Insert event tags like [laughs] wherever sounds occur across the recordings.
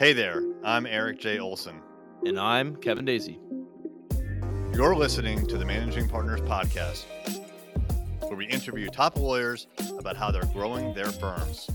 Hey there, I'm Erik J. Olson. And I'm Kevin Daisy. You're listening to the Managing Partners Podcast, where we interview top lawyers about how they're growing their firms.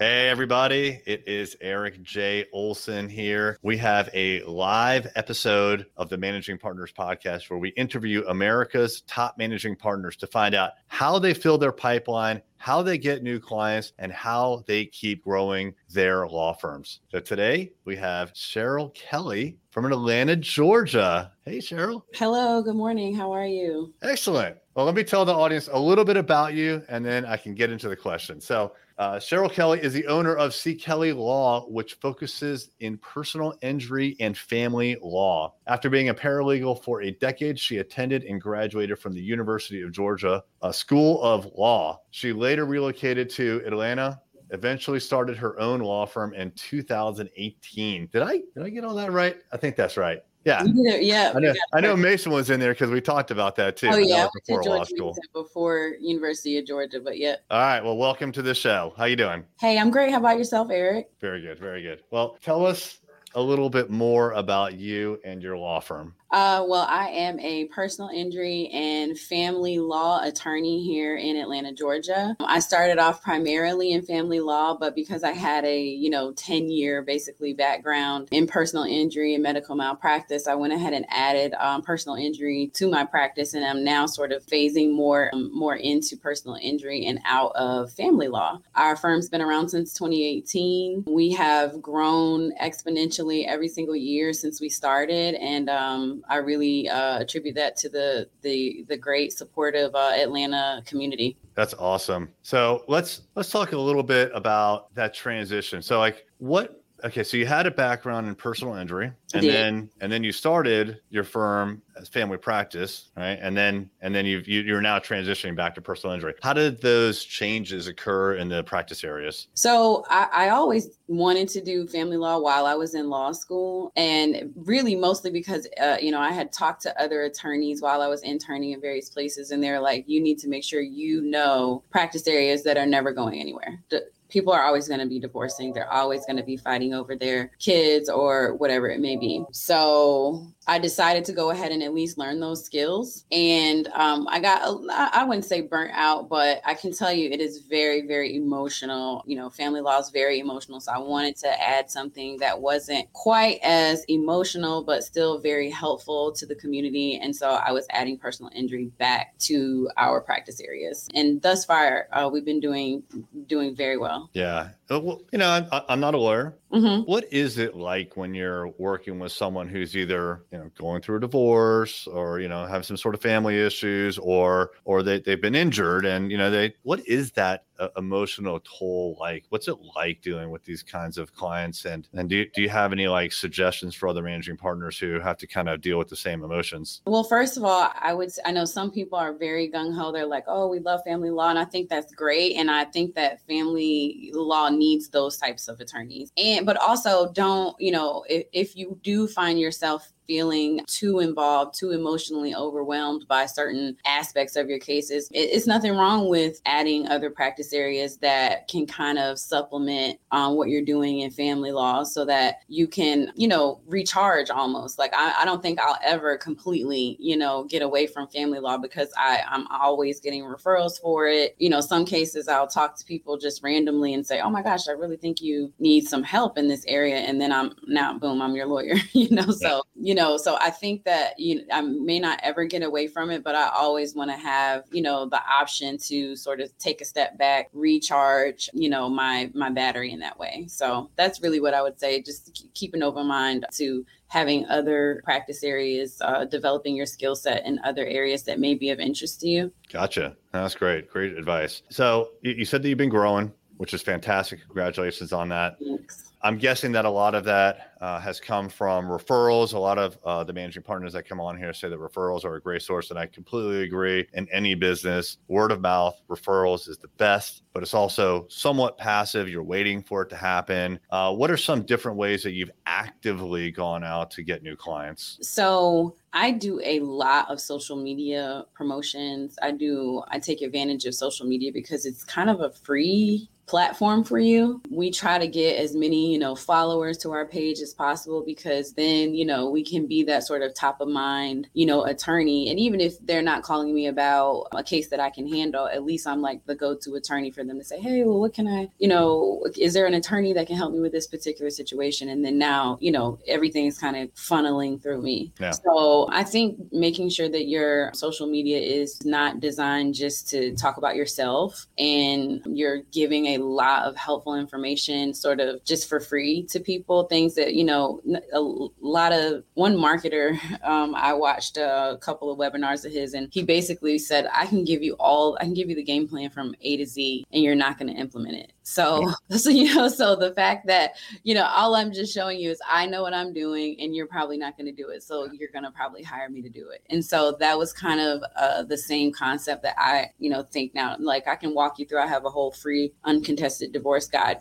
Hey, everybody. It is Erik J. Olson here. We have a live episode of the Managing Partners podcast where we interview America's top managing partners to find out how they fill their pipeline, how they get new clients, and how they keep growing their law firms. So today we have Cheryl Kelly from Atlanta, Georgia. Hey, Cheryl. Hello. Good morning. How are you? Excellent. Well, let me tell the audience a little bit about you and then I can get into the question. So, uh, Cheryl Kelly is the owner of C. Kelly Law, which focuses in personal injury and family law. After being a paralegal for a decade, she attended and graduated from the University of Georgia a School of Law. She later relocated to Atlanta, eventually started her own law firm in 2018. Did I did I get all that right? I think that's right. Yeah. Yeah. I know, I know Mason was in there because we talked about that too. Oh, yeah. Before law school. Before University of Georgia, but yeah. All right. Well, welcome to the show. How you doing? Hey, I'm great. How about yourself, Erik? Very good. Very good. Well, tell us a little bit more about you and your law firm. Uh, well, I am a personal injury and family law attorney here in Atlanta, Georgia. I started off primarily in family law, but because I had a, you know, 10 year basically background in personal injury and medical malpractice, I went ahead and added um, personal injury to my practice. And I'm now sort of phasing more, um, more into personal injury and out of family law. Our firm's been around since 2018. We have grown exponentially every single year since we started. And, um, I really uh, attribute that to the the the great supportive uh, Atlanta community. That's awesome. So let's let's talk a little bit about that transition. So like what okay, so you had a background in personal injury and then and then you started your firm as family practice right? And then and then you've, you, you're now transitioning back to personal injury. How did those changes occur in the practice areas? So I, I always wanted to do family law while i was in law school and really mostly because uh, you know i had talked to other attorneys while i was interning in various places and they're like you need to make sure you know practice areas that are never going anywhere people are always going to be divorcing. They're always going to be fighting over their kids or whatever it may be. So I decided to go ahead and at least learn those skills. And um, I got, I wouldn't say burnt out, but I can tell you it is very, very emotional. You know, family law is very emotional. So I wanted to add something that wasn't quite as emotional, but still very helpful to the community. And so I was adding personal injury back to our practice areas. And thus far, uh, we've been doing doing very well. Yeah. Uh, well, you know, I'm, I'm not a lawyer. Mm-hmm. What is it like when you're working with someone who's either you know going through a divorce or you know have some sort of family issues or or they they've been injured and you know they what is that uh, emotional toll like? What's it like dealing with these kinds of clients and and do you, do you have any like suggestions for other managing partners who have to kind of deal with the same emotions? Well, first of all, I would I know some people are very gung ho. They're like, oh, we love family law, and I think that's great, and I think that family law needs those types of attorneys. And but also don't, you know, if, if you do find yourself feeling too involved, too emotionally overwhelmed by certain aspects of your cases, it's nothing wrong with adding other practice areas that can kind of supplement um, what you're doing in family law so that you can, you know, recharge almost. Like, I, I don't think I'll ever completely, you know, get away from family law because I, I'm always getting referrals for it. You know, some cases I'll talk to people just randomly and say, oh my gosh, I really think you need some help in this area. And then I'm now, boom, I'm your lawyer, [laughs] you know, so, you know, know, so I think that you know, I may not ever get away from it, but I always want to have, you know, the option to sort of take a step back, recharge, you know, my my battery in that way. So that's really what I would say. Just keep an open mind to having other practice areas, uh, developing your skill set in other areas that may be of interest to you. Gotcha. That's great. Great advice. So you said that you've been growing, which is fantastic. Congratulations on that. Thanks. I'm guessing that a lot of that uh, has come from referrals. A lot of uh, the managing partners that come on here say that referrals are a great source, and I completely agree. In any business, word of mouth referrals is the best, but it's also somewhat passive. You're waiting for it to happen. Uh, what are some different ways that you've actively gone out to get new clients? So I do a lot of social media promotions. I do, I take advantage of social media because it's kind of a free platform for you. We try to get as many, you know, followers to our page as possible because then, you know, we can be that sort of top of mind, you know, attorney. And even if they're not calling me about a case that I can handle, at least I'm like the go-to attorney for them to say, "Hey, well, what can I, you know, is there an attorney that can help me with this particular situation?" And then now, you know, everything is kind of funneling through me. Yeah. So, I think making sure that your social media is not designed just to talk about yourself and you're giving a lot of helpful information sort of just for free to people things that you know a lot of one marketer [laughs] um, i watched a couple of webinars of his and he basically said i can give you all i can give you the game plan from a to z and you're not going to implement it so, [laughs] so you know, so the fact that you know all I'm just showing you is I know what I'm doing, and you're probably not going to do it. So you're going to probably hire me to do it. And so that was kind of uh, the same concept that I you know think now. Like I can walk you through. I have a whole free uncontested divorce guide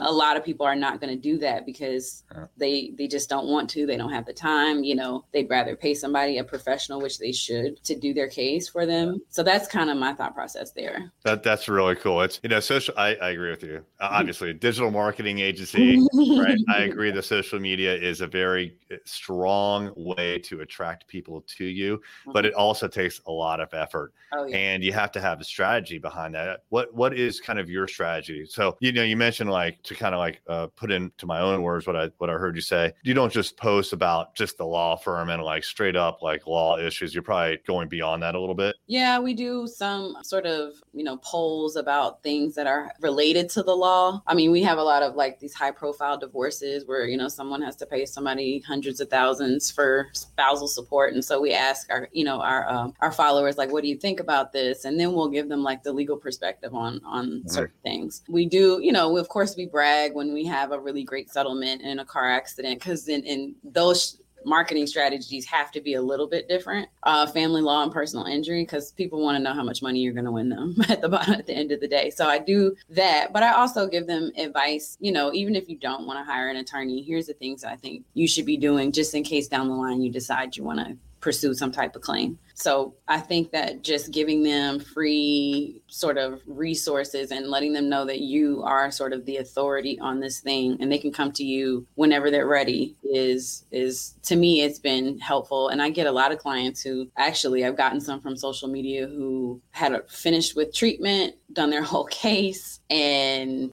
a lot of people are not going to do that because they they just don't want to they don't have the time you know they'd rather pay somebody a professional which they should to do their case for them. So that's kind of my thought process there. That that's really cool. It's you know social i, I agree with you. Uh, obviously digital marketing agency [laughs] right? I agree the social media is a very uh, strong way to attract people to you mm-hmm. but it also takes a lot of effort. Oh, yeah. and you have to have a strategy behind that. What what is kind of your strategy? So you know you mentioned like to kind of like uh, put into my own words what I what I heard you say. You don't just post about just the law firm and like straight up like law issues. You're probably going beyond that a little bit. Yeah, we do some sort of you know polls about things that are related to the law. I mean, we have a lot of like these high profile divorces where you know someone has to pay somebody hundreds of thousands for spousal support, and so we ask our you know our um, our followers like, what do you think about this? And then we'll give them like the legal perspective on on certain things. We do you know of course we brag when we have a really great settlement in a car accident because in, in those marketing strategies have to be a little bit different. Uh, family law and personal injury, because people want to know how much money you're going to win them [laughs] at the bottom at the end of the day. So I do that, but I also give them advice. You know, even if you don't want to hire an attorney, here's the things I think you should be doing just in case down the line you decide you want to pursue some type of claim. So I think that just giving them free sort of resources and letting them know that you are sort of the authority on this thing and they can come to you whenever they're ready is is to me it's been helpful. And I get a lot of clients who actually I've gotten some from social media who had a, finished with treatment, done their [laughs] whole case and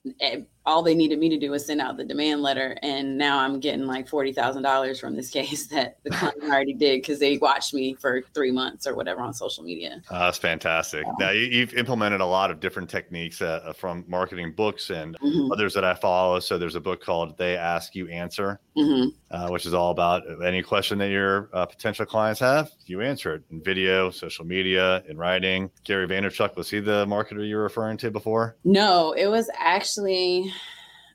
all they needed me to do was send out the demand letter. And now i'm getting like $40000 from this [laughs] case that the client already did because they watched me for three months or whatever on social media. Uh, that's fantastic. Now you, have implemented a lot of different techniques uh, uh, from marketing books and mm-hmm. others that i follow. So there's a book called they ask you answer mm-hmm. uh, which is all about any question that your uh, potential clients have you answer it in video social media in writing. Gary vaynerchuk was he the marketer you were referring to before? No it was actually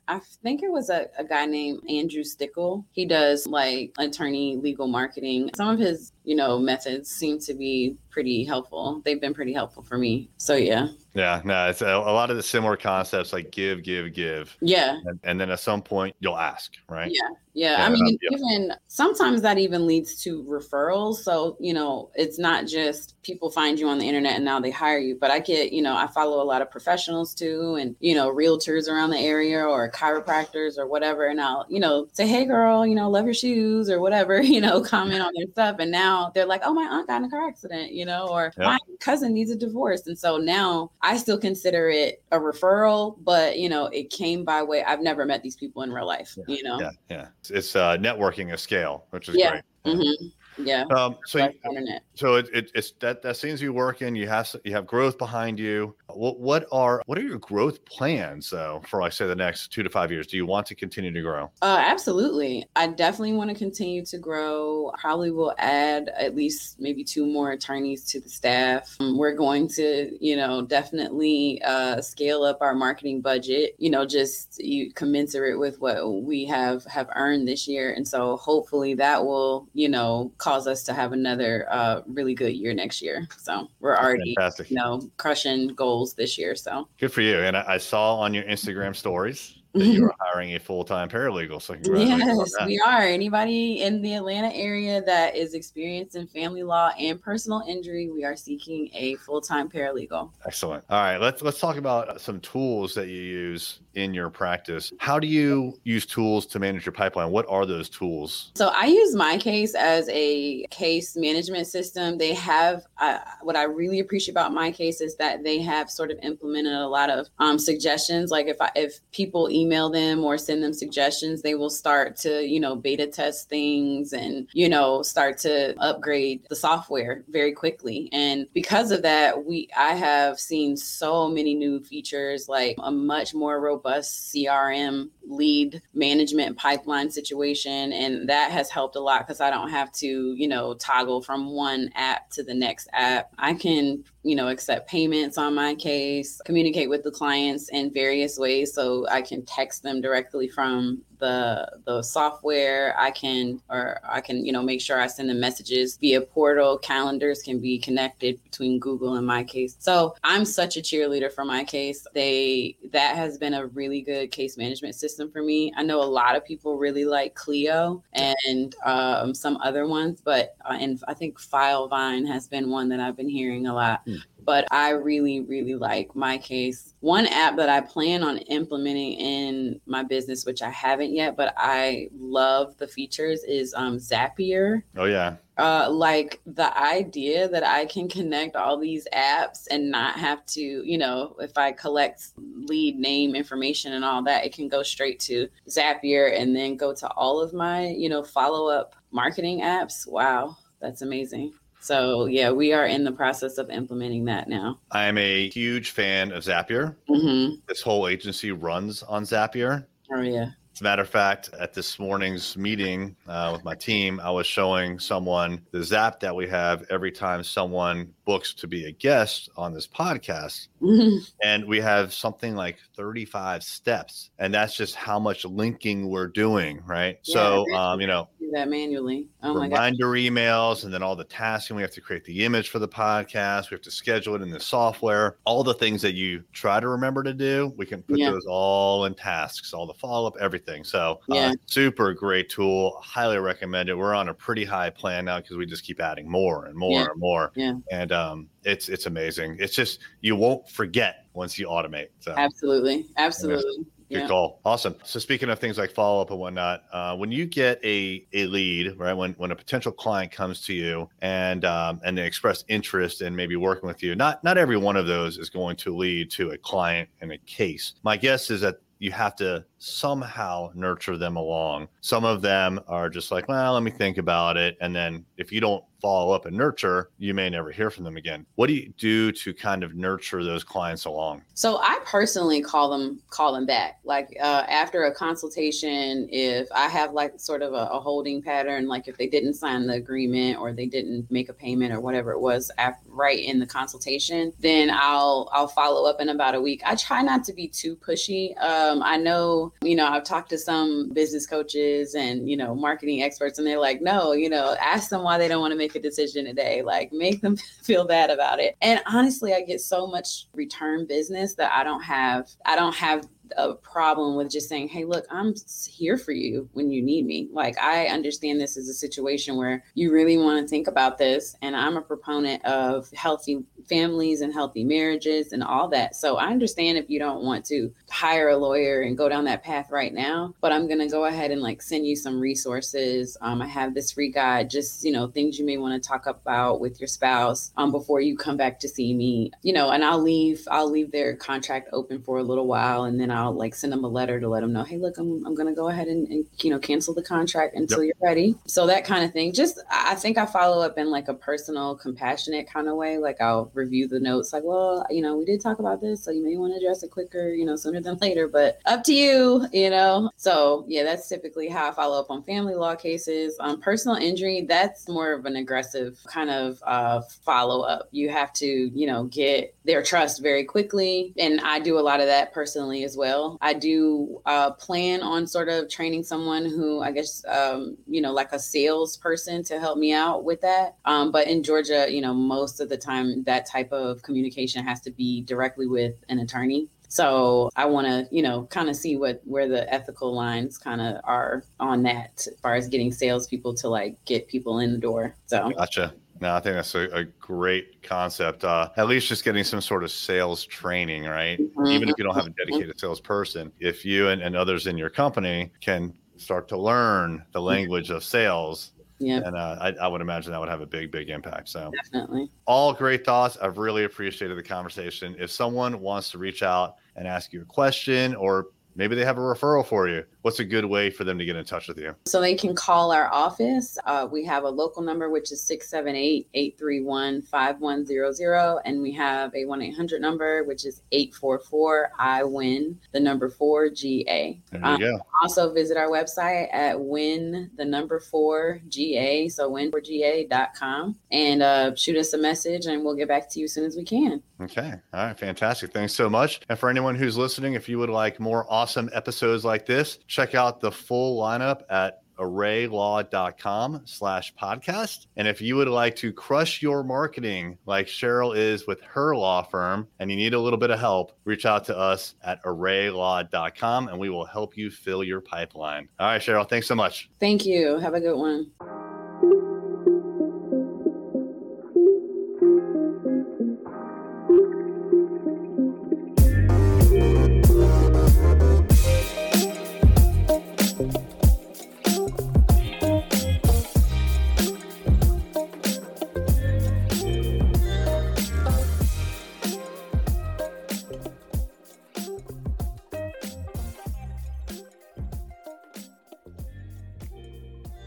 I think it was a, a guy named Andrew Stickel. He does like attorney legal marketing. Some of his, you know, methods seem to be pretty helpful. They've been pretty helpful for me. So yeah. Yeah, no, it's a, a lot of the similar concepts like give, give, give. Yeah. And, and, then at some point you'll ask, right? Yeah. Yeah. yeah I mean, yeah. even sometimes that even leads to referrals. So, you know, it's not just people find you on the internet and now they hire you, but I get, you know, I follow a lot of professionals too and, you know, realtors around the area or chiropractors or whatever. And I'll, you know, say, hey, girl, you know, love your shoes or whatever, [laughs] you know, comment on their stuff. And now they're like, oh, my aunt got in a car accident, you know, or yeah. my cousin needs a divorce. And so now I still consider it a referral, but you know, it came by way. I've never met these people in real life. Yeah, you know. Yeah, yeah. It's, uh, networking a scale, which is yeah. great. Mm-hmm. Yeah. Um, so, you- so it, it, it's that that seems to be working. You have you have growth behind you. What what are what are your growth plans though for like say the next two to five years? Do you want to continue to grow? Uh, absolutely. I definitely want to continue to grow. Probably will add at least maybe two more attorneys to the staff. Um, we're going to, you know, definitely uh, scale up our marketing budget. You know, just you commensurate with what we have have earned this year, and so hopefully that will, you know, cause us to have another uh, really good year next year. So we're already, Fantastic. you know, crushing goals this year. So Good for you. And I, I saw on your Instagram stories that you were [laughs] hiring a full time paralegal. So Yes, we are. Anybody in the Atlanta area that is experienced in family law and personal injury, we are seeking a full-time paralegal. Excellent. All right, let's let's talk about some tools that you use in your practice. How do you use tools to manage your pipeline? What are those tools? So I use MyCase as a case management system. They have uh, what I really appreciate about MyCase is that they have sort of implemented a lot of um, suggestions. Like if I, if people email them or send them suggestions, they will start to you know beta test things and you know start to upgrade the software very quickly. And because of that, we I have seen so many new features like a much more robust CRM lead management pipeline situation and that has helped a lot because i don't have to you know toggle from one app to the next app i can you know accept payments on MyCase communicate with the clients in various ways so i can text them directly from the the software. I can or i can you know make sure i send them messages via portal. Calendars can be connected between google and MyCase. So i'm such a cheerleader for MyCase. They that has been a really good case management system for me. I know a lot of people really like clio and um, some other ones but uh, and i think filevine has been one that i've been hearing a lot but I really, really like MyCase. One app that I plan on implementing in my business, which I haven't yet, but I love the features, is um, Zapier. Oh yeah, Uh, like the idea that I can connect all these apps and not have to, you know, if I collect lead name information and all that, it can go straight to Zapier and then go to all of my, you know, follow up marketing apps. Wow, that's amazing. So yeah, we are in the process of implementing that now. I am a huge fan of Zapier. hmm This whole agency runs on Zapier. Oh yeah. As a matter of fact, at this morning's meeting uh, with my team, I was showing someone the Zap that we have every time someone books to be a guest on this podcast. Mhm. And we have something like 35 steps. And that's just how much linking we're doing, right? so, um, you know, Do that manually. Oh my god. reminder emails and then all the tasking. We have to create the image for the podcast. We have to schedule it in the software. All the things that you try to remember to do, we can put Yeah. those all in tasks, all the follow up, everything. So, uh, super great tool. Highly recommend it. We're on a pretty high plan now because we just keep adding more and more Yeah. and more. Yeah. And um, it's it's amazing. It's just you won't forget once you automate. So Absolutely. Absolutely. Good Yeah. call. Awesome. So speaking of things like follow up and whatnot, uh, when you get a a lead, right? When when a potential client comes to you and um, and they express interest in maybe working with you, not not every one of those is going to lead to a client and a case. My guess is that you have to somehow nurture them along. Some of them are just like, well, let me think about it, and then if you don't follow up and nurture, you may never hear from them again. What do you do to kind of nurture those clients along? So I personally call them call them back. Like uh, after a consultation, if I have like sort of a, a holding pattern, like if they didn't sign the agreement or they didn't make a payment or whatever it was after, right in the consultation, then I'll I'll follow up in about a week. I try not to be too pushy. Um, I know you know I've talked to some business coaches and you know marketing experts, and they're like, no, you know, ask them why they don't want to make a decision today. Like make them [laughs] feel bad about it. And honestly, I get so much return business that I don't have I don't have a problem with just saying, "Hey, look, I'm here for you when you need me." Like I understand this is a situation where you really want to think about this and I'm a proponent of healthy families and healthy marriages and all that. So I understand if you don't want to hire a lawyer and go down that path right now, but I'm going to go ahead and like send you some resources. Um, I have this free guide, just, you know, things you may want to talk about with your spouse um, before you come back to see me, you know, and I'll leave, I'll leave their contract open for a little while and then I'll I'll like send them a letter to let them know, hey, look, I'm, I'm going to go ahead and, and, you know, cancel the contract until yep. you're ready. So that kind of thing. Just, I think I follow up in like a personal, compassionate kind of way. Like I'll review the notes, like, well, you know, we did talk about this, so you may want to address it quicker, you know, sooner than [laughs] later, but up to you, you know. So yeah, that's typically how I follow up on family law cases. On um, personal injury, that's more of an aggressive kind of uh, follow up. You have to, you know, get their trust very quickly. And I do a lot of that personally as well. I do uh, plan on sort of training someone who I guess, um, you know, like a salesperson to help me out with that. Um, but in Georgia, you know, most of the time that type of communication has to be directly with an attorney. So I want to, you know, kind of see what where the ethical lines kind of are on that, as far as getting salespeople to like get people in the door. So gotcha. No, I think that's a, a great concept. Uh, at least just getting some sort of sales training, right? Mm-hmm. Even if you don't have a dedicated salesperson, if you and, and others in your company can start to learn the language of sales, yeah. And uh, I, I, would imagine that would have a big, big impact. So, definitely. All great thoughts. I've really appreciated the conversation. If someone wants to reach out and ask you a question or maybe they have a referral for you. What's a good way for them to get in touch with you? So they can call our office. Uh, we have a local number, which is 678 831 5100. And we have a 1 800 number, which is 844 I win, the number 4 GA. There you um, go. Also visit our website at win, the number 4 GA. So win4ga.com and uh, shoot us a message and we'll get back to you as soon as we can. Okay. All right. Fantastic. Thanks so much. And for anyone who's listening, if you would like more awesome episodes like this, check out the full lineup at arraylaw.com slash podcast. And if you would like to crush your marketing like Cheryl is with her law firm and you need a little bit of help, reach out to us at arraylaw.com and we will help you fill your pipeline. All right, Cheryl, thanks so much. Thank you. Have a good one.